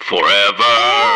Forever.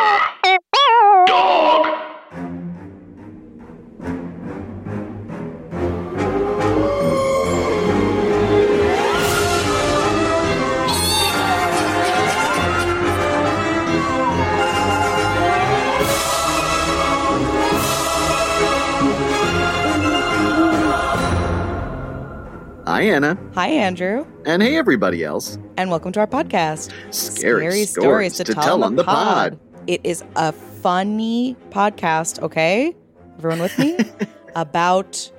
Anna. Hi, Andrew, And hey, everybody else. and welcome to our podcast. Scary stories to tell on the pod. It is a funny podcast, okay? Everyone with me? About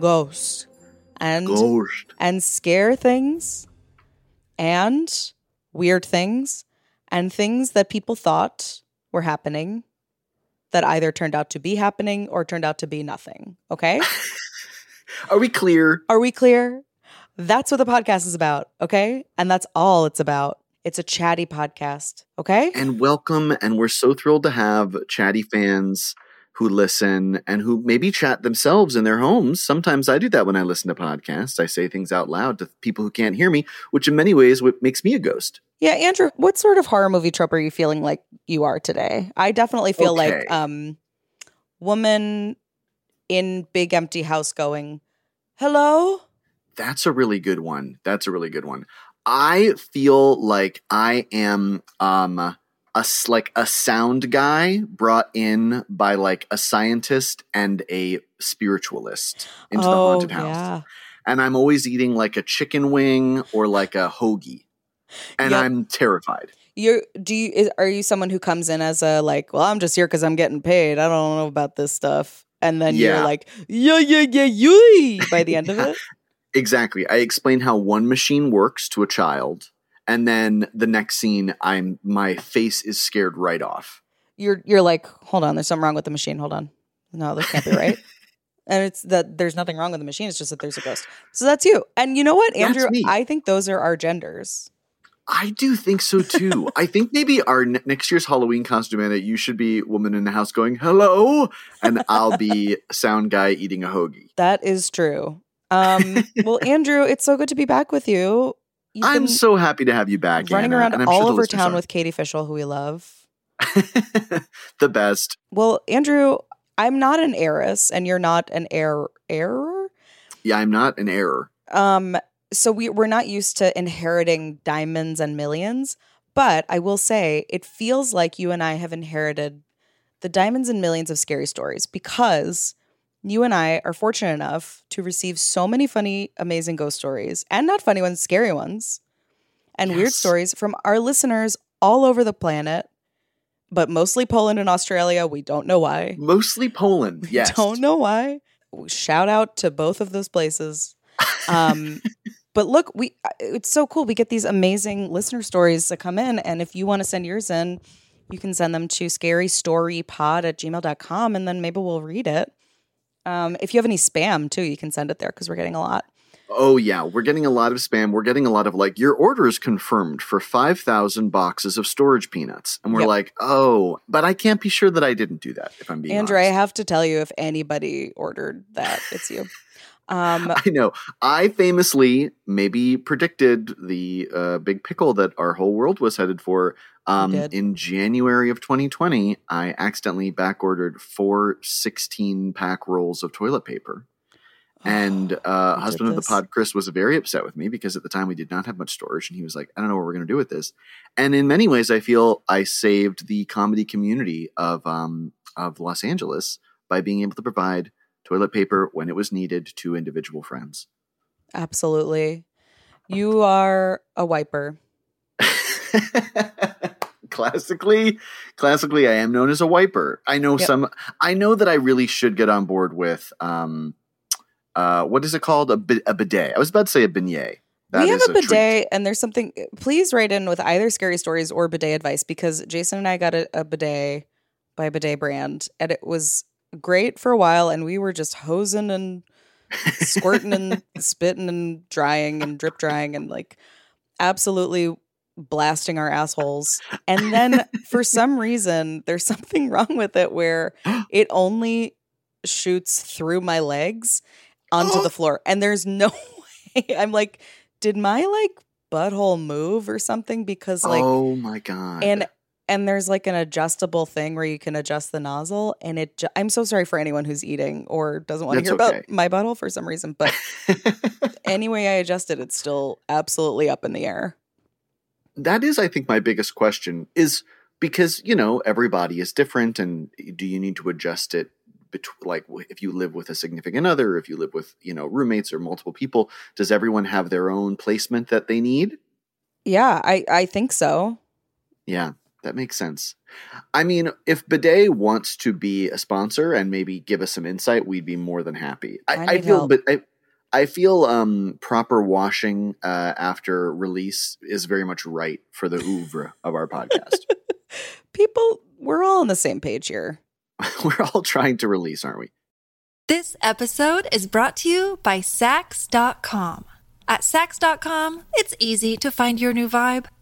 ghosts and Ghost. and scare things and weird things and things that people thought were happening that either turned out to be happening or turned out to be nothing. Okay? Are we clear? Are we clear? That's what the podcast is about, okay? And that's all it's about. It's a chatty podcast, okay? And welcome. And we're so thrilled to have chatty fans who listen and who maybe chat themselves in their homes. Sometimes I do that when I listen to podcasts. I say things out loud to people who can't hear me, which in many ways what makes me a ghost. Yeah, Andrew, what sort of horror movie trope are you feeling like you are today? I definitely feel Okay. like um woman in big empty house going, "Hello?" That's a really good one. That's a really good one. I feel like I am um a like a sound guy brought in by like a scientist and a spiritualist into the oh, haunted house. yeah. And I'm always eating like a chicken wing or like a hoagie. And Yep. I'm terrified. You do you is, are you someone who comes in as a like, "Well, I'm just here cuz I'm getting paid. I don't know about this stuff." And then Yeah. you're like, "Yeah, yeah, yeah, yeah" by the end of it. Exactly. I explain how one machine works to a child, and then the next scene, I'm my face is scared right off. you're you're like, hold on, there's something wrong with the machine. Hold on, no, this can't be right. and it's that there's nothing wrong with the machine. It's just that there's a ghost. So that's you. And you know what, Andrew? I think those are our genders. I do think so too. I think maybe our ne- next year's Halloween costume, Anna, you should be woman in the house going hello, and I'll be sound guy eating a hoagie. That is true. Um, well, Andrew, it's so good to be back with you. You've I'm so happy to have you back. running Anna, around and I'm all sure over town are. with Katie Fishel, who we love. the best. Well, Andrew, I'm not an heiress, and you're not an heir. Heir? Yeah, I'm not an error. Um, so we we're not used to inheriting diamonds and millions, but I will say it feels like you and I have inherited the diamonds and millions of scary stories because you and I are fortunate enough to receive so many funny, amazing ghost stories and not funny ones, scary ones, and weird stories from our listeners all over the planet, but mostly Poland and Australia. We don't know why. Mostly Poland. We Yes. Don't know why. Shout out to both of those places. Um, but look, we uh, it's so cool. We get these amazing listener stories that come in. And if you want to send yours in, you can send them to scarystorypod at gmail.com and then maybe we'll read it. Um, if you have any spam too, you can send it there because we're getting a lot. Oh yeah, we're getting a lot of spam. We're getting a lot of like your order is confirmed for 5,000 boxes of storage peanuts. And we're Yep. like, "Oh, but I can't be sure that I didn't do that if I'm being Andrew, I have to tell you, if anybody ordered that, it's you. Um, I know. I famously maybe predicted the uh, big pickle that our whole world was headed for. Um, in January of 2020, I accidentally back ordered four 16 pack rolls of toilet paper. And uh, husband of the pod, Chris, was very upset with me because at the time we did not have much storage, and he was like, "I don't know what we're going to do with this." And in many ways, I feel I saved the comedy community of um, of Los Angeles by being able to provide toilet paper when it was needed to individual friends. Absolutely. You are a wiper. classically classically i am known as a wiper i know Yep. some i know that i really should get on board with um uh what is it called a, bi- a bidet i was about to say a beignet That we have a treat. bidet, and there's something. Please write in with either scary stories or bidet advice because Jason and I got a, a bidet by a bidet brand, and it was great for a while. And we were just hosing and squirting and spitting and drying and drip drying and like absolutely blasting our assholes. And then for some reason, there's something wrong with it where it only shoots through my legs onto the floor. And there's no way. I'm like, did my like butthole move or something? Because like oh my god and and there's like an adjustable thing where you can adjust the nozzle and it ju- i'm so sorry for anyone who's eating or doesn't want to hear about my butthole for some reason but anyway i adjust it it's still absolutely up in the air. That is i think my biggest question is because you know everybody is different and do you need to adjust it bet- like if you live with a significant other if you live with you know roommates or multiple people does everyone have their own placement that they need? Yeah i i think so. Yeah that makes sense i mean if bidet wants to be a sponsor and maybe give us some insight we'd be more than happy I i, I, feel help. but I, I feel um, proper washing uh, after release is very much right for the oeuvre of our podcast. people we're all on the same page here We're all trying to release, aren't we? This episode is brought to you by Saks.com. At Saks.com, it's easy to find your new vibe.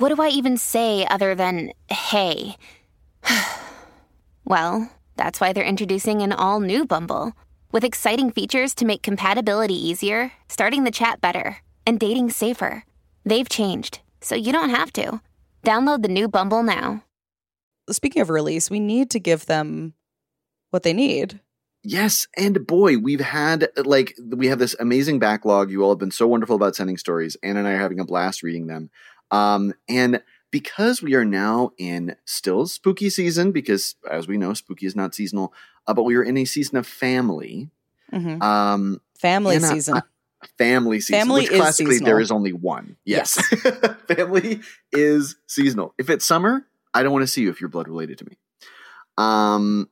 what do I even say other than hey? well, that's why they're introducing an all new Bumble with exciting features to make compatibility easier, starting the chat better, and dating safer. They've changed, so you don't have to. Download the new Bumble now. speaking of release we need to give them what they need Yes, and boy, we've had like we have this amazing backlog. You all have been so wonderful about sending stories. Anna and I are having a blast reading them. Um, and because we are now in still spooky season, because as we know, spooky is not seasonal, uh, but we are in a season of family. Mhm. Um, family Anna, season uh, family season. Family which classically seasonal. there is only one. Yes, family is seasonal. If it's summer, I don't want to see you if you're blood related to me. Um,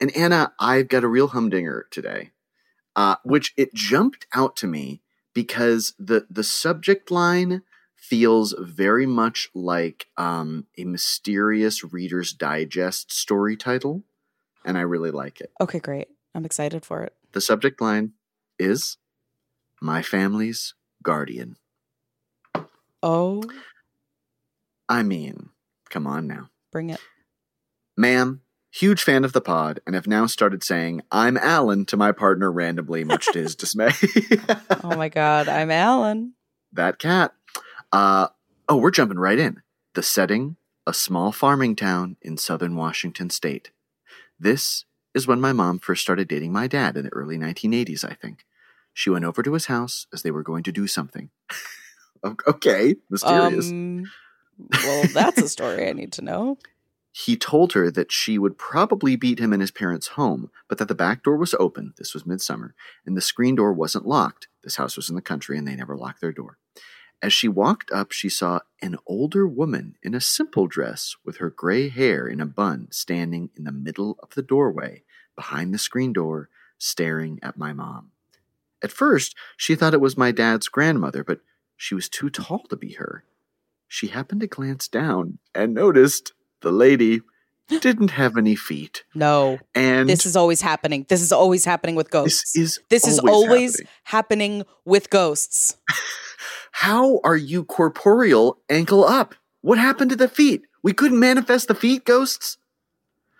and Anna, I've got a real humdinger today, uh, which it jumped out to me because the the subject line feels very much like um, a mysterious Reader's Digest story title, and I really like it. okay great i'm excited for it The subject line is My Family's Guardian. oh I mean, come on now. bring it Ma'am, huge fan of the pod and have now started saying, I'm Alan to my partner randomly, much to his dismay. oh my god i'm alan that cat. Uh, oh, we're jumping right in. The setting, a small farming town in southern Washington state. This is when my mom first started dating my dad in the early 1980s, I think. She went over to his house as they were going to do something. Okay, mysterious. Um, well, that's a story I need to know. He told her that she would probably beat him in his parents' home, but that the back door was open. This was midsummer, and the screen door wasn't locked. This house was in the country, and they never locked their door. As she walked up, she saw an older woman in a simple dress with her gray hair in a bun standing in the middle of the doorway behind the screen door, staring at my mom. At first, she thought it was my dad's grandmother, but she was too tall to be her. She happened to glance down and noticed the lady didn't have any feet. No. And This is always happening. This is always happening with ghosts. this is This is always always happening. happening with ghosts. How are you corporeal ankle up? What happened to the feet? We couldn't manifest the feet, ghosts?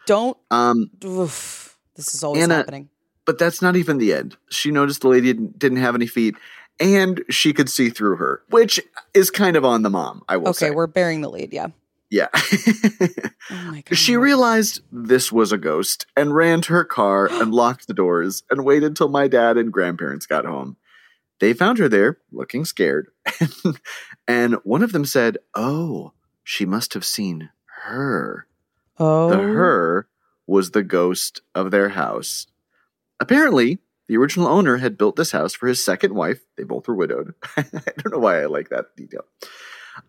Don't. Um, Oof, this is always Anna, happening. but that's not even the end. She noticed the lady didn't, have any feet and she could see through her, which is kind of on the mom, I will Okay, say. we're bearing the lead. Yeah. yeah. Oh my god. she realized this was a ghost and ran to her car and locked the doors and waited till my dad and grandparents got home. They found her there, looking scared, and one of them said, Oh, she must have seen her. Oh. The her was the ghost of their house. Apparently, the original owner had built this house for his second wife. They both were widowed. I don't know why I like that detail.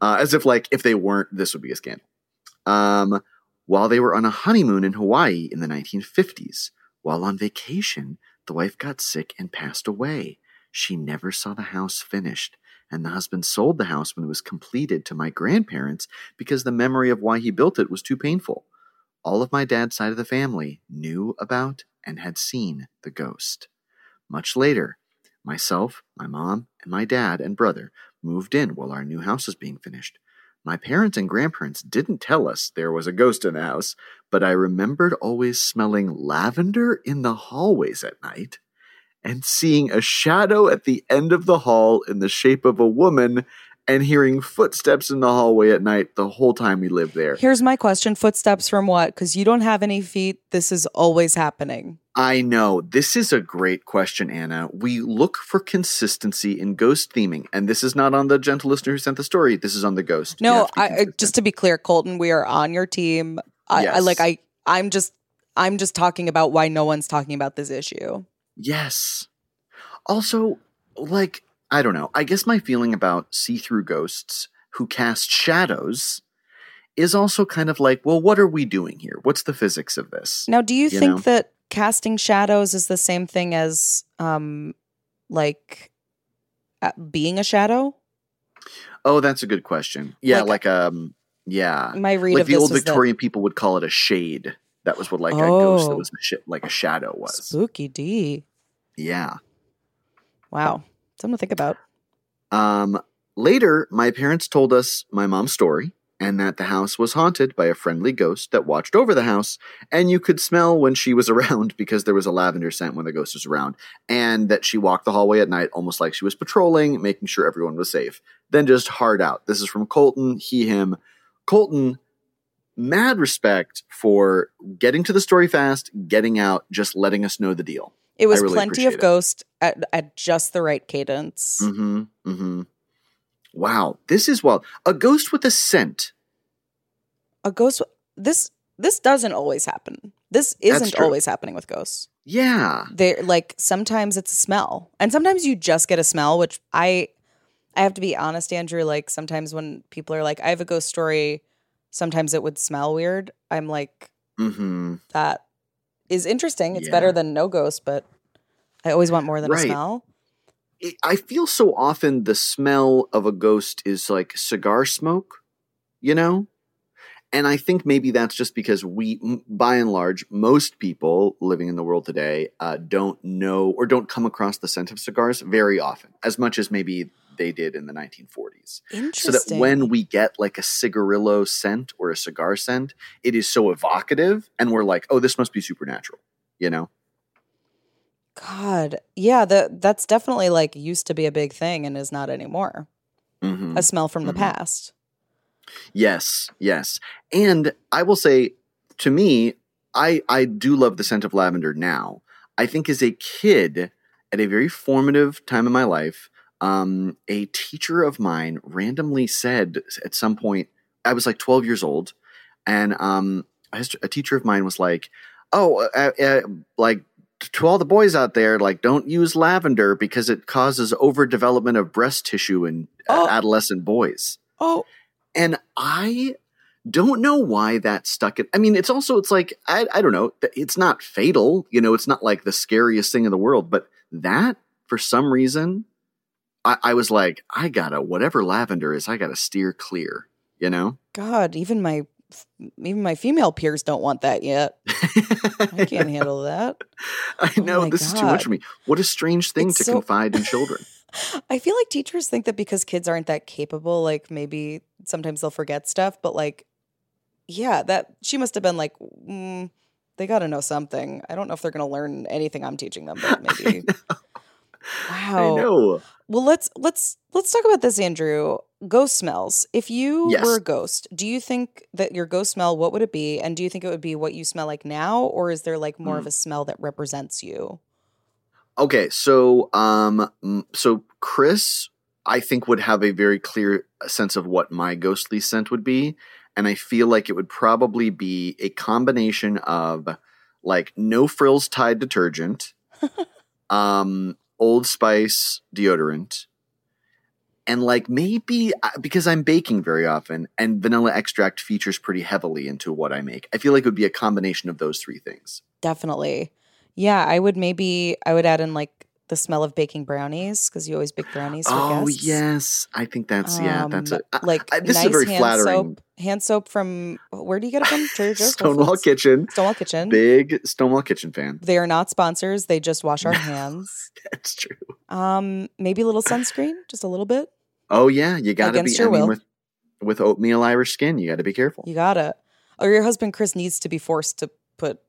Uh, as if, like, if they weren't, this would be a scandal. Um, while they were on a honeymoon in Hawaii in the 1950s, while on vacation, the wife got sick and passed away. She never saw the house finished, and the husband sold the house when it was completed to my grandparents because the memory of why he built it was too painful all of my dad's side of the family knew about and had seen the ghost. Much later, myself, my mom, and my dad and brother moved in while our new house was being finished. My parents and grandparents didn't tell us there was a ghost in the house, but I remembered always smelling lavender in the hallways at night and seeing a shadow at the end of the hall in the shape of a woman and hearing footsteps in the hallway at night the whole time we lived there. Here's my question footsteps from what? Because you don't have any feet. This is always happening. I know. This is a great question, Anna. We look for consistency in ghost theming, and this is not on the gentle listener who sent the story. This is on the ghost. No, to I, I just to be clear, Colton, we are on your team. I, I Yes. like I I'm just I'm just talking about why no one's talking about this issue. Yes. Also, like, I don't know. I guess my feeling about see through ghosts who cast shadows is also kind of like, well, what are we doing here? What's the physics of this? Now, do you, You think know? that casting shadows is the same thing as um like uh, being a shadow? Oh, that's a good question. Yeah, Like- like, um, yeah. My read like of the this old was that- Victorian people would call it a shade. That was what like a ghost that Oh. was a sh- like a shadow was. spooky D. Yeah. Wow, something to think about. Um, later, my parents told us my mom's story and that the house was haunted by a friendly ghost that watched over the house, and you could smell when she was around because there was a lavender scent when the ghost was around, and that she walked the hallway at night almost like she was patrolling, making sure everyone was safe. Then just hard out. This is from Colton, he, him. Colton, mad respect for getting to the story fast, getting out, just letting us know the deal. It was really plenty of it. ghost at, at just the right cadence. Mm-hmm. Mm-hmm. Wow, this is wild. A ghost with a scent. A ghost. This this doesn't always happen. This isn't always happening with ghosts. Yeah. they're like sometimes it's a smell, and sometimes you just get a smell. Which I I have to be honest, Andrew. Like sometimes when people are like, "I have a ghost story," sometimes it would smell weird. I'm like, Mm-hmm. that is interesting. It's Yeah. better than no ghost, but I always want more than a smell. I- I feel so often the smell of a ghost is like cigar smoke, you know? And I think maybe that's just because we, by and large, most people living in the world today uh, don't know or don't come across the scent of cigars very often, as much as maybe they did in the 1940s. So that when we get like a cigarillo scent or a cigar scent, it is so evocative and we're like, oh, this must be supernatural, you know? God, yeah, the that's definitely like used to be a big thing and is not anymore. Mhm. A smell from the Mhm. past. Yes, yes. And I will say to me, I I do love the scent of lavender now. I think as a kid at a very formative time in my life, um, a teacher of mine randomly said at some point, I was like 12 years old, and um, a teacher of mine was like, "Oh, uh, uh, like to all the boys out there, like don't use lavender because it causes overdevelopment of breast tissue in uh, Oh. adolescent boys." Oh, and I don't know why that stuck it. I mean, it's also it's like I I don't know. It's not fatal, you know. It's not like the scariest thing in the world, but that for some reason, I, I was like, I gotta whatever lavender is, I gotta steer clear. You know? God, even my even my female peers don't want that yet. I can't handle that. I Oh know my this is too much for me. What a strange thing It's to so- confide in children. I feel like teachers think that because kids aren't that capable, like maybe sometimes they'll forget stuff, but like, yeah, that she must have been like, mm, they got to know something. I don't know if they're going to learn anything I'm teaching them, but maybe. Wow. I know. Well, let's let's let's talk about this, Andrew. Ghost smells. If you Yes. were a ghost, do you think that your ghost smell? What would it be? And do you think it would be what you smell like now, or is there like more Hmm. of a smell that represents you? Okay, so um, mm, so Chris, I think would have a very clear sense of what my ghostly scent would be, and I feel like it would probably be a combination of like no frills Tide detergent, um, Old Spice deodorant, and like maybe uh, because I'm baking very often, and vanilla extract features pretty heavily into what I make. I feel like it would be a combination of those three things. Definitely. Yeah, I would maybe I would add in like the smell of baking brownies because you always bake brownies for Oh guests. yes, I think that's yeah, that's Um, it. I- like I- this nice is a very hand flattering. soap. Hand soap from where do you get it from? Trader Joe's, Stonewall Kitchen, Stonewall Kitchen. big Stonewall Kitchen fan. They are not sponsors. They just wash our hands. That's true. Um, maybe a little sunscreen, just a little bit. Oh yeah, you got to Against be. your I mean, with with oatmeal Irish skin, you got to be careful. You gotta. Or your husband Chris needs to be forced to put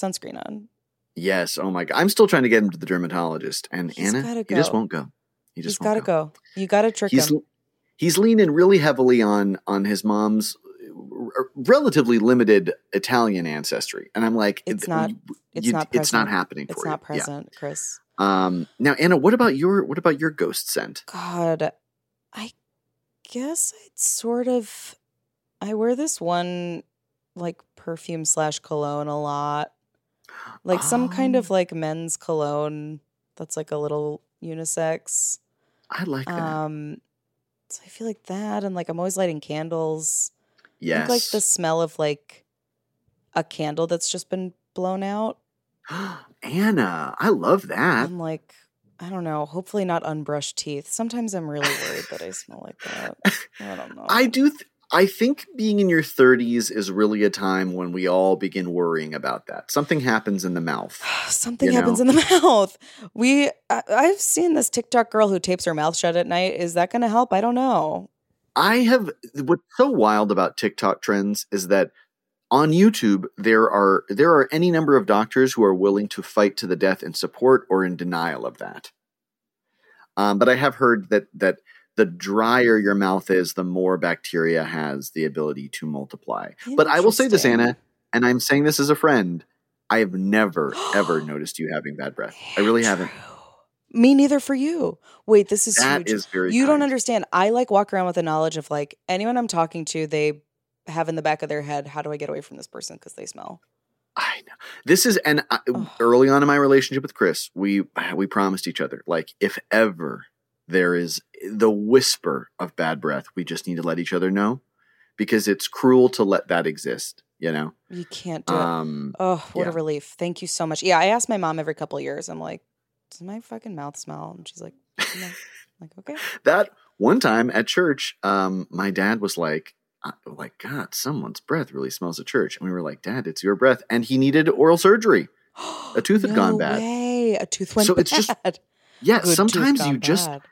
sunscreen on. Yes. Oh my god, I'm still trying to get him to the dermatologist, and He's Anna, gotta he just won't go. He He's just gotta won't go. You gotta trick He's him. he's leaning really heavily on on his mom's r- relatively limited Italian ancestry, and I'm like, It's it- not- you- it's you- not It's not happening It's for not you. Yeah. present, Chris. Um. Now, Anna, what about your what about your ghost scent? God, I guess I'd sort of. I wear this one like perfume slash cologne a lot, like some kind of Oh. like men's cologne that's like a little unisex. I like that. Um, so I feel like that, and like I'm always lighting candles. I yes. think like the smell of like a candle that's just been blown out. Anna, I love that. I'm like, I don't know. Hopefully not unbrushed teeth. Sometimes I'm really worried that I smell like that. I don't know. I do. Th- I think being in your 30s is really a time when we all begin worrying about that. Something happens in the mouth. Something happens know? in the mouth. We, I, I've seen this TikTok girl who tapes her mouth shut at night. Is that going to help? I don't know. I have. What's so wild about TikTok trends is that on YouTube there are there are any number of doctors who are willing to fight to the death in support or in denial of that. Um, but I have heard that that the drier your mouth is, the more bacteria has the ability to multiply. But I will say this, Anna, and I'm saying this as a friend. I have never ever noticed you having bad breath. I really haven't. Me neither for you. Wait, this is That huge. is very. you don't understand. I like walk around with the knowledge of like anyone I'm talking to, they have in the back of their head, how do I get away from this person because they smell? I know. This is and I, Ugh. early on in my relationship with Chris, we we promised each other like if ever there is the whisper of bad breath, we just need to let each other know because it's cruel to let that exist, you know. You can't do it. Um Oh, what yeah. a relief. Thank you so much. Yeah, I ask my mom every couple of years. I'm like, does my fucking mouth smell? And she's like, no. Like, okay. that one time at church, um my dad was like like god, someone's breath really smells at church. And we were like, "Dad, it's your breath." And he needed oral surgery. A tooth had gone bad. Way. A tooth went So bad. it's just- Yeah, Good sometimes you just bad.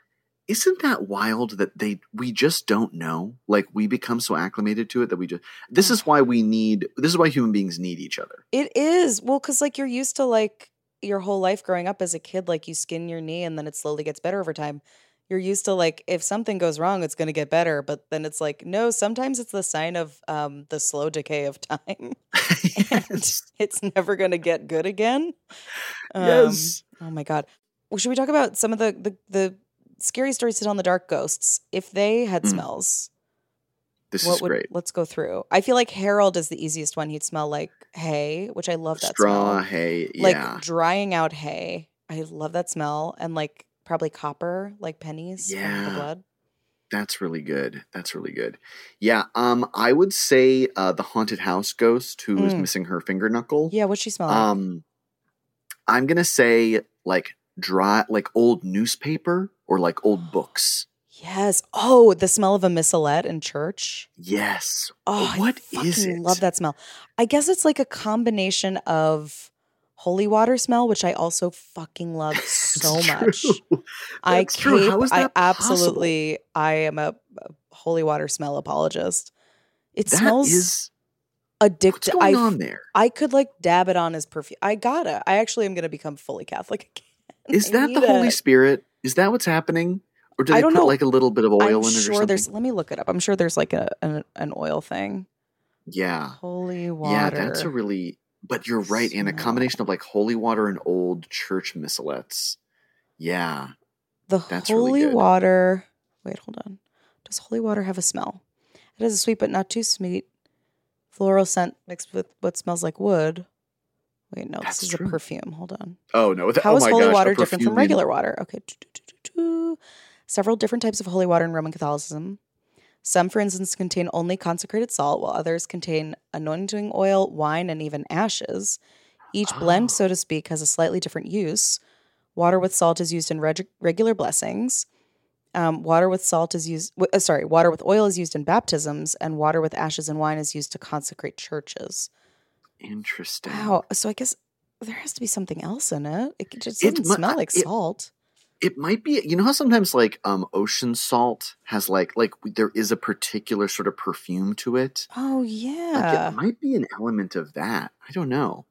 Isn't that wild that they we just don't know like we become so acclimated to it that we just this is why we need this is why human beings need each other It is. Well, because like you're used to like your whole life growing up as a kid, like you skin your knee and then it slowly gets better over time. You're used to like if something goes wrong, it's going to get better. But then it's like, no, sometimes it's the sign of um, the slow decay of time. and yes. it's never going to get good again. Um, Yes. Oh my God. Well, should we talk about some of the, the, the scary stories to tell in the dark ghosts? If they had Mm. smells, this what is would great let's go through. I feel like Harold is the easiest one. He'd smell like hay, which I love that straw smell. hay Like yeah drying out hay. I love that smell. And like probably copper, like pennies Yeah. the blood. that's really good that's really good yeah um i would say uh the haunted house ghost who is Mm. missing her finger knuckle Yeah, what'd she smell um i'm gonna say like dry like old newspaper or like old books Yes. Oh, the smell of a missalette in church. Yes. Oh, what I is it? Love that smell. I guess it's like a combination of holy water smell, which I also fucking love so much. true. I That's. How is I that possible? absolutely. I am a, a holy water smell apologist. It That smells is what's addictive. going I on there. I could like dab it on as perfume. I gotta. I actually am gonna become fully Catholic again. Is that the Holy it. Spirit? Is that what's happening? Or do I they don't put know. like a little bit of oil I'm in it or sure something? there's. Let me look it up. I'm sure there's like a an, an oil thing. Yeah. Holy water. Yeah, that's a really but you're right, and a combination of like holy water and old church missalettes. Yeah. the that's really holy good. water. Wait, hold on. Does holy water have a smell? It has a sweet but not too sweet floral scent mixed with what smells like wood. Wait, no, That's this is true. a perfume. Hold on. Oh no. That, How oh is holy gosh, water different from regular water? Okay. Several different types of holy water in Roman Catholicism. Some, for instance, contain only consecrated salt, while others contain anointing oil, wine, and even ashes. Each blend, Oh. so to speak, has a slightly different use. Water with salt is used in reg- regular blessings. Um, water with salt is used. w- uh, sorry, water with oil is used in baptisms, and water with ashes and wine is used to consecrate churches. Interesting. Wow. So I guess there has to be something else in it. It just doesn't mu- smell like it- salt. It might be you know how sometimes like um ocean salt has like like there is a particular sort of perfume to it. Oh Like yeah. it might be an element of that. I don't know.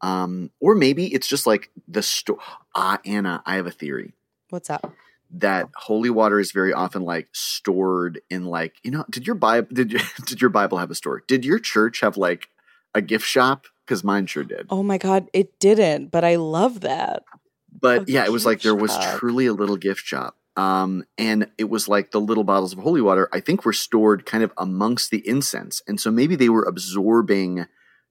Um, or maybe it's just like the store. Ah, Anna, I have a theory What's up? that holy water is very often like stored in like you know. Did your Bible did you, did your Bible have a store? Did your church have like a gift shop? Because mine sure did. Oh my god, it didn't, but I love that. but a yeah, it was like there was shop. truly a little gift shop. Um, and it was like the little bottles of holy water, I think were stored kind of amongst the incense. And so maybe they were absorbing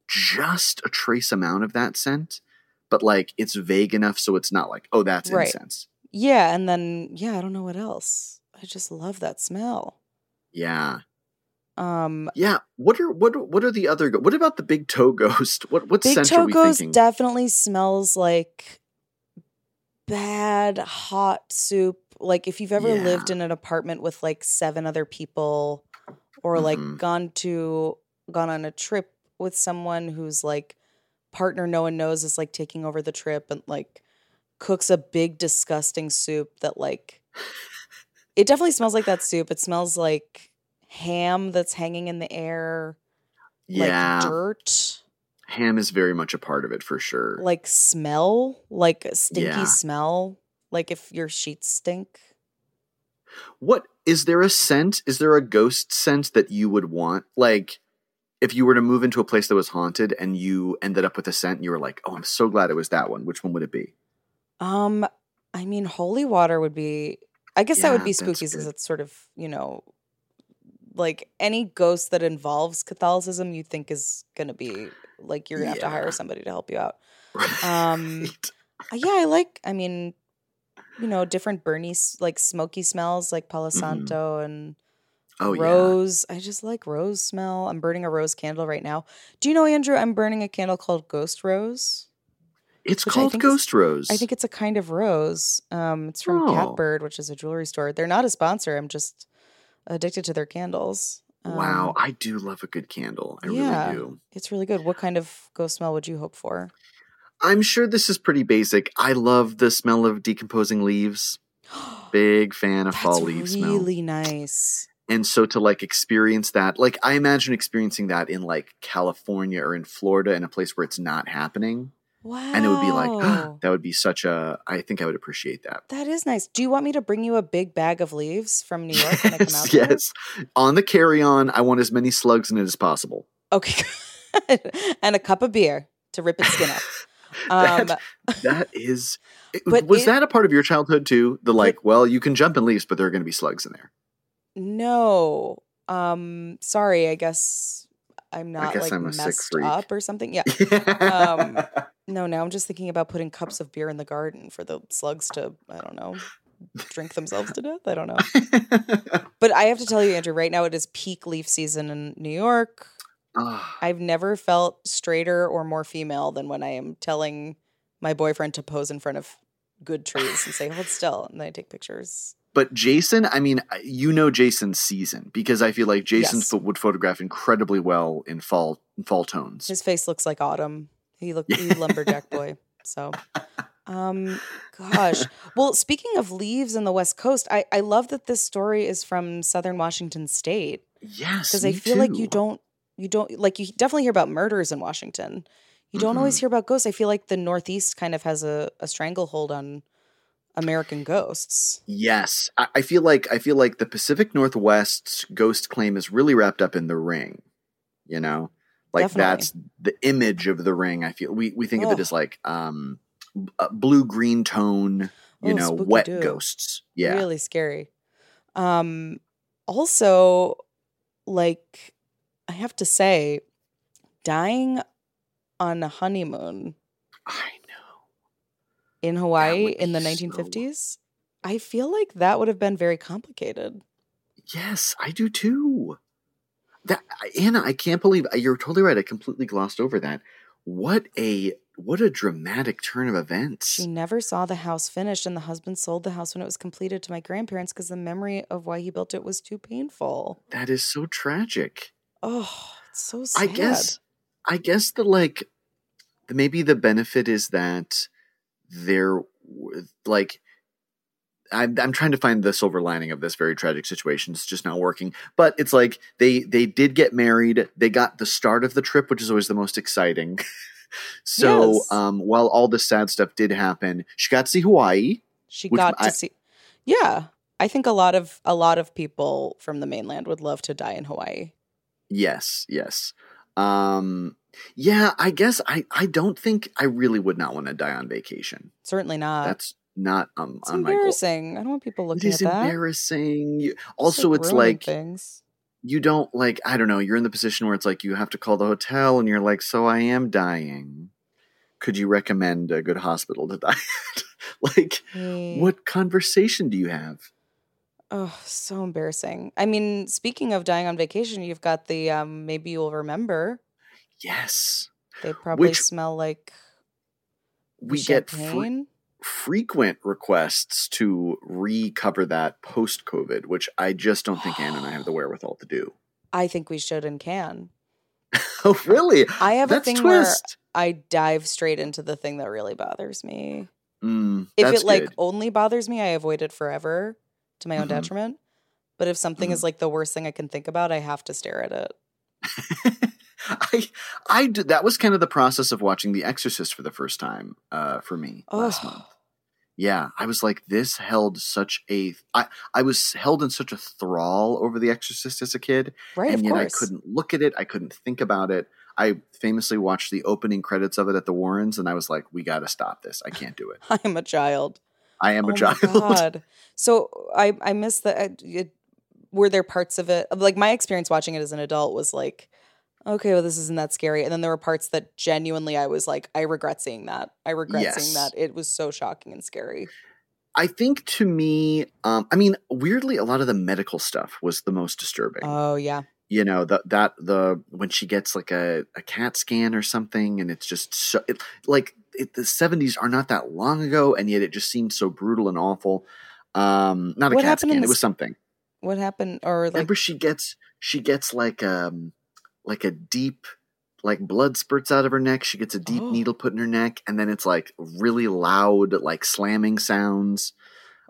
just a trace amount of that scent, but like it's vague enough so it's not like, oh, that's Right. incense. Yeah, and then yeah, I don't know what else. I just love that smell. Yeah. Um Yeah. What are what what are the other go- what about the big toe ghost? What what Big scent are Toe we Ghost thinking? definitely smells like bad hot soup. Like if you've ever Yeah. lived in an apartment with like seven other people or like Mhm. gone to gone on a trip with someone who's like partner no one knows is like taking over the trip and like cooks a big disgusting soup that like it definitely smells like that soup. It smells like ham that's hanging in the air, yeah. like dirt Ham is very much a part of it for sure. like smell, like a stinky Yeah. smell, like if your sheets stink. What is there a scent? Is there a ghost scent that you would want? Like if you were to move into a place that was haunted and you ended up with a scent and you were like, "Oh, I'm so glad it was that one." Which one would it be? Um, I mean, holy water would be. I guess that would be spooky because it's sort of you know, like any ghost that involves Catholicism, you think is gonna be like you're gonna have to hire somebody to help you out. Um, Right. Uh, yeah, I like. I mean, you know, different Bernie like smoky smells like Palo Santo and Mm-hmm. oh yeah. rose. I just like rose smell. I'm burning a rose candle right now. Do you know, Andrew? I'm burning a candle called Ghost Rose. It's called think is- Ghost Rose. I think it's a kind of rose. Um, it's from Oh. Catbird, which is a jewelry store. They're not a sponsor. I'm just addicted to their candles. wow, Um, I do love a good candle. I yeah. really do. it's really good. What kind of ghost smell would you hope for? I'm sure this is pretty basic. I love the smell of decomposing leaves. Big fan of That's fall leaf smell. really nice. and so to like experience that like i imagine experiencing that in like california or in florida in a place where it's not happening Wow. and it would be like that would be such a i think i would appreciate that that is nice. Do you want me to bring you a big bag of leaves from New York when I come out? yes there? on the carry-on i want as many slugs in it as possible Okay. and a cup of beer to rip its skin off. Um, That- that is it- But was it- that a part of your childhood too the like well you can jump in leaves but there are going to be slugs in there no. Um, sorry, I guess I'm not like I'm messed up or something. Yeah. Um, No, now I'm just thinking about putting cups of beer in the garden for the slugs to, I don't know, drink themselves to death. I don't know. But I have to tell you, Andrew, right now it is peak leaf season in New York. Ah, I've never felt straighter or more female than when I am telling my boyfriend to pose in front of good trees and say, hold still. And then I take pictures. But Jason, I mean, you know Jason's season because I feel like Jason Yes. would photograph incredibly well in fall in fall tones. His face looks like autumn. He looked he lumberjack boy. So, um, gosh. Well, speaking of leaves in the West Coast, I I love that this story is from Southern Washington State yes, because I feel like you don't you don't like you definitely hear about murders in Washington. You don't always Mhm. hear about ghosts. I feel like the Northeast kind of has a, a stranglehold on American ghosts. Yes, I, I feel like I feel like the Pacific Northwest's ghost claim is really wrapped up in the ring. You know, like Definitely. that's the image of the ring. I feel we we think of it as like um blue green tone. You Oh, know, wet ghosts. Yeah, Really scary. Um also like I have to say dying on a honeymoon I know. In Hawaii in the be so- 1950s, I feel like that would have been very complicated. Yes, I do too. That Anna, I can't believe uh, you're totally right. I completely glossed over that. What a what a dramatic turn of events. She never saw the house finished, and the husband sold the house when it was completed to my grandparents because the memory of why he built it was too painful. That is so tragic. Oh, it's so sad. I guess I guess the like the, maybe the benefit is that there like I'm I'm trying to find the silver lining of this very tragic situation. It's just not working. But it's like they they did get married. They got the start of the trip, which is always the most exciting. so Yes. um while all the sad stuff did happen, she got to see Hawaii. she got to I- see. Yeah, I think a lot of a lot of people from the mainland would love to die in Hawaii. Yes, yes. Um yeah, I guess I I don't think I really would not want to die on vacation. Certainly not. That's not um, it's on my goal. embarrassing. I don't want people It looking is at that. embarrassing. You- Also, it's ruining like things. you don't like. I don't know. You're in the position where it's like you have to call the hotel, and you're like, "So I am dying. Could you recommend a good hospital to die at?" like, Hey. what conversation do you have? Oh, so embarrassing. I mean, speaking of dying on vacation, you've got the um maybe you'll remember. Yes, They probably Which- smell like we get fre- frequent requests to recover that post COVID, which I just don't think Anne and I have the wherewithal to do. I think we should and can. Oh, really? I have That's a thing where. I dive straight into the thing that really bothers me. Mm, If it like good. only bothers me, I avoid it forever to my own Mhm. detriment. But if something Mhm. is like the worst thing I can think about, I have to stare at it. I I did, that was kind of the process of watching The Exorcist for the first time uh, for me oh. last month. Yeah, I was like, this held such a I I was held in such a thrall over The Exorcist as a kid, Right, and yet course. I couldn't look at it. I couldn't think about it. I famously watched the opening credits of it at the Warrens, and I was like, we got to stop this. I can't do it. I am a child. I am oh a child. God. So I I miss the. uh, It, were there parts of it like my experience watching it as an adult was like, okay, well this isn't that scary, and then there were parts that genuinely I was like, I regret seeing that. I regret seeing that. It was so shocking and scary. I think to me, um, I mean, weirdly, a lot of the medical stuff was the most disturbing. Oh yeah, you know that that the when she gets like a, a cat scan or something and it's just so it, like it, the 70s are not that long ago and yet it just seems so brutal and awful um not a What cat scan it was something what happened? Or like remember she gets she gets like um like a deep like blood spurts out of her neck she gets a deep Oh. needle put in her neck and then it's like really loud like slamming sounds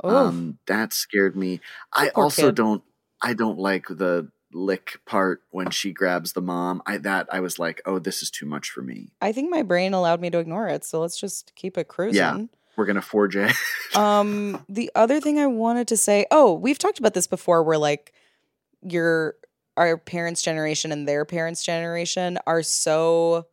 oh um that scared me i also kid. don't i don't like the lick part when she grabs the mom i that i was like oh this is too much for me I think my brain allowed me to ignore it. So let's just keep it cruising. Yeah. we're gonna forge ahead um the other thing i wanted to say oh we've talked about this before where like your our parents generation and their parents generation are so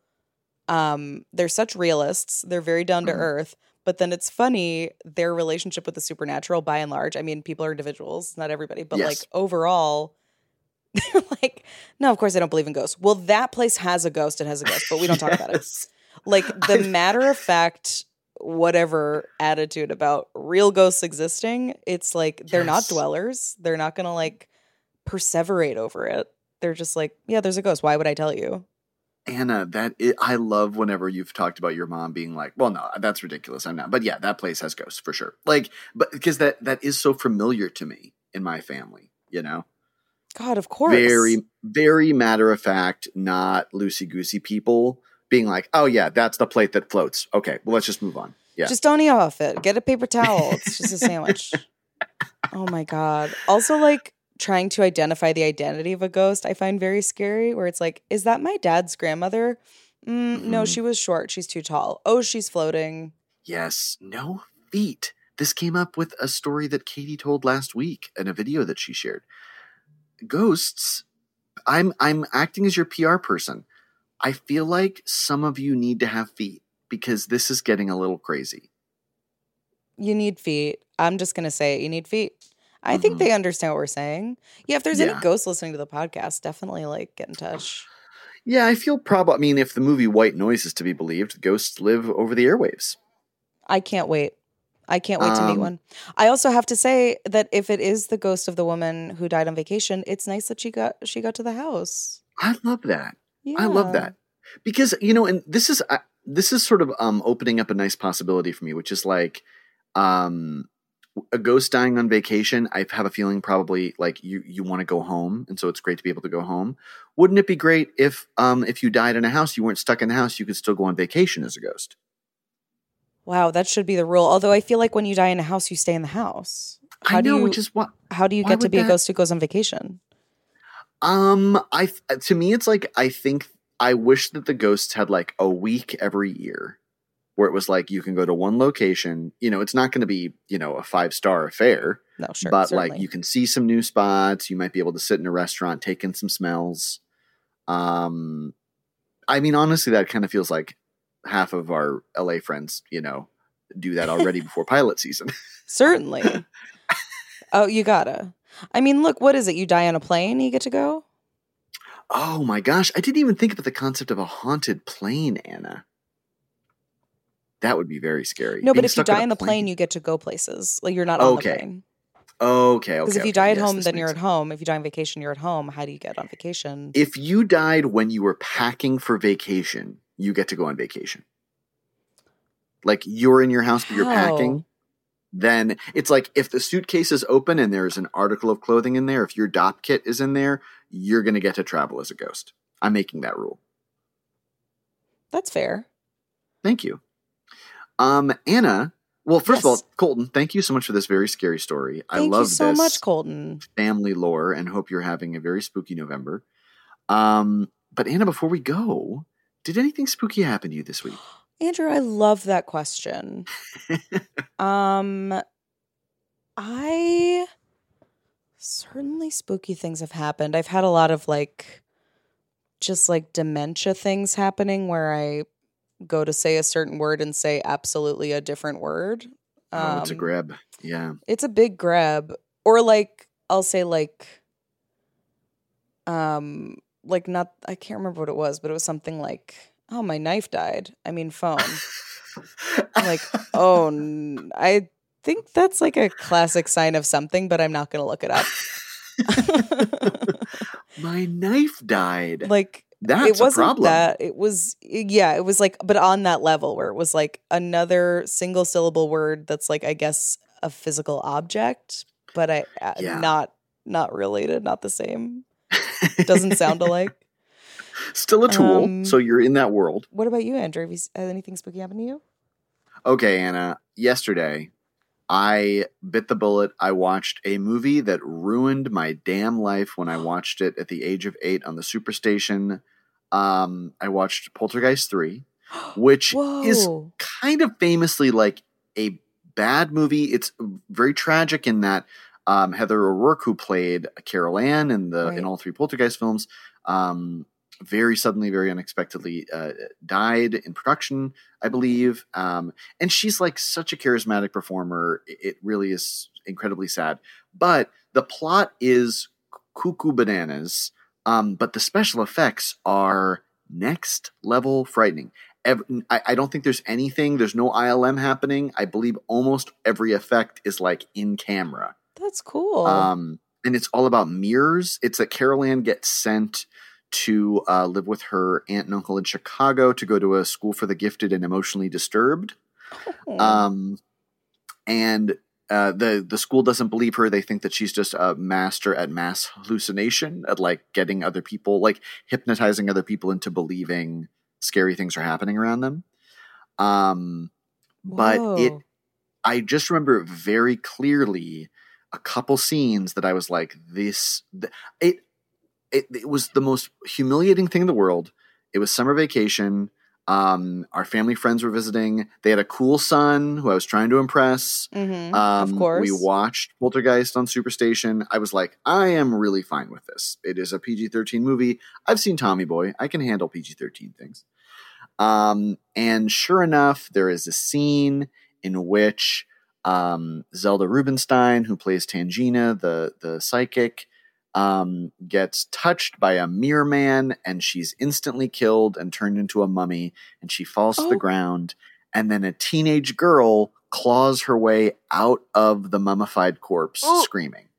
um they're such realists. They're very down to Mhm. earth. But then it's funny their relationship with the supernatural by and large i mean people are individuals not everybody but like overall they're like no of course i don't believe in ghosts. Well that place has a ghost. It has a ghost but we don't talk about it. Like the matter of fact whatever attitude about real ghosts existing it's like they're not dwellers. They're not gonna like perseverate over it they're just like yeah there's a ghost why would i tell you Anna, that i I love whenever you've talked about your mom being like, "Well, no, that's ridiculous. I'm not." But yeah, that place has ghosts for sure. Like, but because that that is so familiar to me in my family, you know, God, of course. very very matter of fact, not loosey goosey people being like, "Oh yeah, that's the plate that floats." Okay, well let's just move on. Yeah, Just don't eat off it. Get a paper towel. It's just a sandwich. oh my god. Also, like trying to identify the identity of a ghost, I find very scary. Where it's like, is that my dad's grandmother? Mm, No, Mhm. she was short. She's too tall. Oh, she's floating. Yes, no feet. This came up with a story that Katie told last week and a video that she shared. Ghosts. I'm I'm acting as your PR person. I feel like some of you need to have feet because this is getting a little crazy. You need feet. I'm just gonna say it. You need feet. I think Mhm. they understand what we're saying. Yeah, if there's Yeah. any ghosts listening to the podcast, definitely like get in touch. Yeah, I feel probably. I mean, if the movie White Noise is to be believed, ghosts live over the airwaves. I can't wait. I can't wait to meet Um, one. I also have to say that if it is the ghost of the woman who died on vacation, it's nice that she got she got to the house. I love that. Yeah. I love that because you know, and this is uh, this is sort of um opening up a nice possibility for me, which is like um a ghost dying on vacation. I have a feeling probably like you you want to go home, and so it's great to be able to go home. Wouldn't it be great if um if you died in a house, you weren't stuck in the house, you could still go on vacation as a ghost? Wow, that should be the rule. Although I feel like when you die in a house, you stay in the house. How I do you which is what how do you get to be a ghost who goes on vacation? Um, I to me, it's like I think I wish that the ghosts had like a week every year, where it was like you can go to one location. You know, it's not going to be you know a five star affair, No, sure. but certainly. like you can see some new spots. You might be able to sit in a restaurant, take in some smells. Um, I mean, honestly, that kind of feels like half of our LA friends, you know, do that already before pilot season. certainly. oh, you gotta. I mean, look, what is it? You die on a plane, you get to go? oh my gosh, I didn't even think about the concept of a haunted plane, Anna. That would be very scary. No, but if you die in the plane, you get to go places. Like you're not on the plane. Okay, okay. Because if you okay, die at yes, home, then you're at home. If you die on vacation, you're at home. How do you get on vacation? If you died when you were packing for vacation, you get to go on vacation. Like you're in your house but you're packing, then it's like if the suitcase is open and there's an article of clothing in there, if your Dopp kit is in there, you're going to get to travel as a ghost. I'm making that rule. That's fair. Thank you. Um, Anna, well, first of all, Colton, thank you so much for this very scary story. I love you so this much, Colton. family lore and hope you're having a very spooky November. Um, but Anna, before we go, did anything spooky happen to you this week? Andrew, I love that question. um I certainly spooky things have happened. I've had a lot of like just like dementia things happening where I go to say a certain word and say absolutely a different word. oh, it's a Um, grab. Yeah. It's a big grab. Or like I'll say like um like not I can't remember what it was, but it was something like, "Oh, my knife died." I mean, phone. like, "Oh, n- I think that's like a classic sign of something, but I'm not going to look it up." My knife died. like That's it wasn't a problem. that it was yeah it was like but on that level where it was like another single syllable word that's like i guess a physical object but i uh, Yeah. not not related not the same doesn't sound alike Still a tool. Um, so you're in that world. what about you andrew have you, has anything spooky happened to you Okay, Anna. Yesterday, I bit the bullet. I watched a movie that ruined my damn life when I watched it at the age of eight on the Superstation. Um, I watched Poltergeist 3, which is kind of famously like a bad movie. It's very tragic in that um, Heather O'Rourke, who played Carol Ann in the Right. in all three Poltergeist films, um, very suddenly, very unexpectedly uh, died in production, I believe. Um, and she's like such a charismatic performer. It- really is incredibly sad. But the plot is cuckoo bananas. Um, but the special effects are next level frightening. I, I don't think there's anything. There's no ILM happening. I believe almost every effect is like in camera. that's cool Um, and it's all about mirrors. It's that Carol Ann gets sent to uh, live with her aunt and uncle in Chicago to go to a school for the gifted and emotionally disturbed. Um, and uh, the the school doesn't believe her. They think that she's just a master at mass hallucination, at like getting other people, like hypnotizing other people into believing scary things are happening around them. Um, but it, I just remember very clearly a couple scenes that I was like, this, th- it, it, it was the most humiliating thing in the world. It was summer vacation. Um, our family friends were visiting. They had a cool son who I was trying to impress. Mhm, Um, of course. We watched Poltergeist on Superstation. I was like, I am really fine with this. It is a PG 13 movie. I've seen Tommy Boy. I can handle PG 13 things. Um, and sure enough, there is a scene in which um, Zelda Rubinstein, who plays Tangina, the, the psychic, um, gets touched by a mirror man and she's instantly killed and turned into a mummy and she falls to the Oh. ground. And then a teenage girl claws her way out of the mummified corpse Oh. screaming.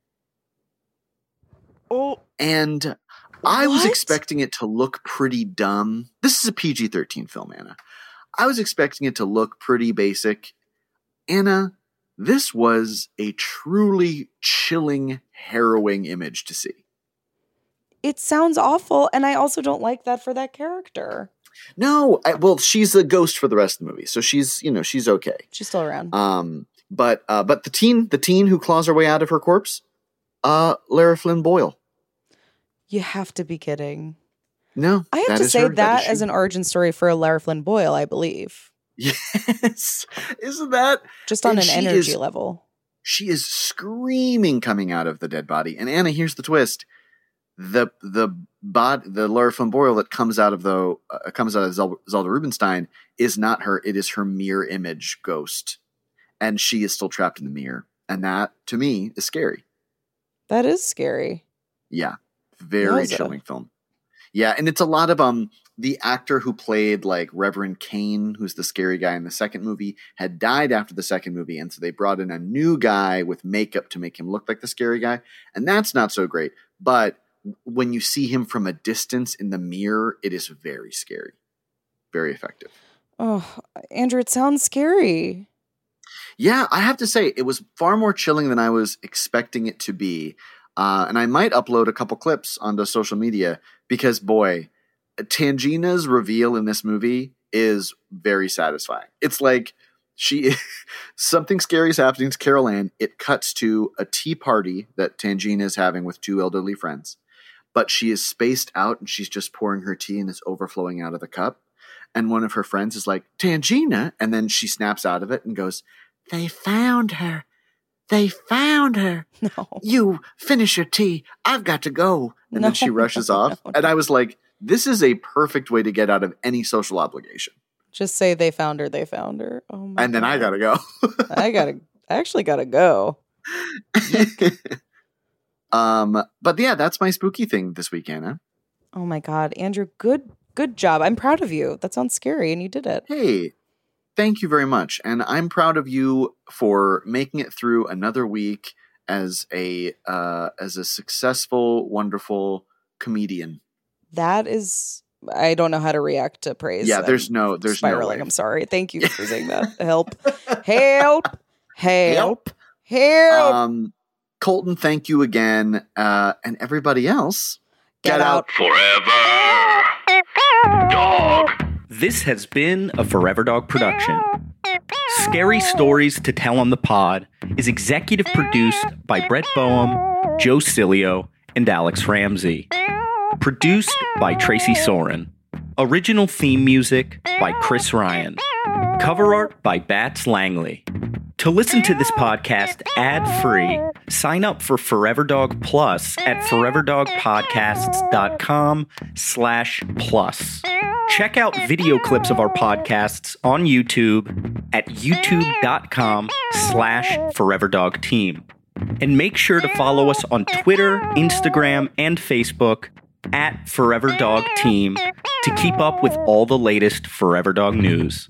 Oh, And I was expecting it to look pretty dumb. This is a PG 13 film, Anna. I was expecting it to look pretty basic. Anna, this was a truly chilling, harrowing image to see. it sounds awful, and I also don't like that for that character. No, I, well, she's a ghost for the rest of the movie, so she's you know she's okay. She's still around. Um, but uh, but the teen the teen who claws her way out of her corpse, uh, Lara Flynn Boyle. you have to be kidding. No, I have that to say her. that, is as an origin story for a Lara Flynn Boyle, I believe, yes, isn't that just on an energy is- level. she is screaming coming out of the dead body. And Anna, here's the twist: the the bod the Lara Flynn Boyle that comes out of the uh, comes out of Zel- Zelda Rubinstein is not her. It is her mirror image ghost, and she is still trapped in the mirror. And that, to me, is scary. That is scary. Yeah, very chilling film. Yeah, and it's a lot of um the actor who played like Reverend Kane, who's the scary guy in the second movie, had died after the second movie, and so they brought in a new guy with makeup to make him look like the scary guy, and that's not so great. But when you see him from a distance in the mirror, it is very scary, very effective. Oh, Andrew, it sounds scary. Yeah, I have to say it was far more chilling than I was expecting it to be. Uh, and I might upload a couple clips onto social media because, boy, Tangina's reveal in this movie is very satisfying. It's like she something scary is happening to Carol Ann. It cuts to a tea party that Tangina is having with two elderly friends, but she is spaced out and she's just pouring her tea and it's overflowing out of the cup. And one of her friends is like, Tangina. And then she snaps out of it and goes, They found her. They found her. No. You finish your tea. I've got to go. And then she No, rushes no, off. no, And I was like, This is a perfect way to get out of any social obligation. Just say they found her, they found her. Oh my And then I got to go. I gotta I actually gotta go. um, but yeah, that's my spooky thing this week, Anna. Oh my god, Andrew, good good job. I'm proud of you. That sounds scary and you did it. Hey, thank you very much, and I'm proud of you for making it through another week as a uh, as a successful, wonderful comedian. That is I don't know how to react to praise. Yeah, there's no, there's spiraling. no I'm sorry. Thank you for saying that. Help. Help. Help. Help. Um, Colton, thank you again, uh, and everybody else. Get out. Forever. Dog. This has been a Forever Dog production. Scary Stories to Tell on the Pod is executive produced by Brett Boham, Joe Cilio, and Alex Ramsey. Produced by Tracy Soren. Original theme music by Chris Ryan. Cover art by Bats Langley. To listen to this podcast ad-free, sign up for Forever Dog Plus at foreverdogpodcasts.com slash plus. Check out video clips of our podcasts on YouTube at youtube.com slash foreverdogteam. And make sure to follow us on Twitter, Instagram, and Facebook at Forever Dog Team to keep up with all the latest Forever Dog news.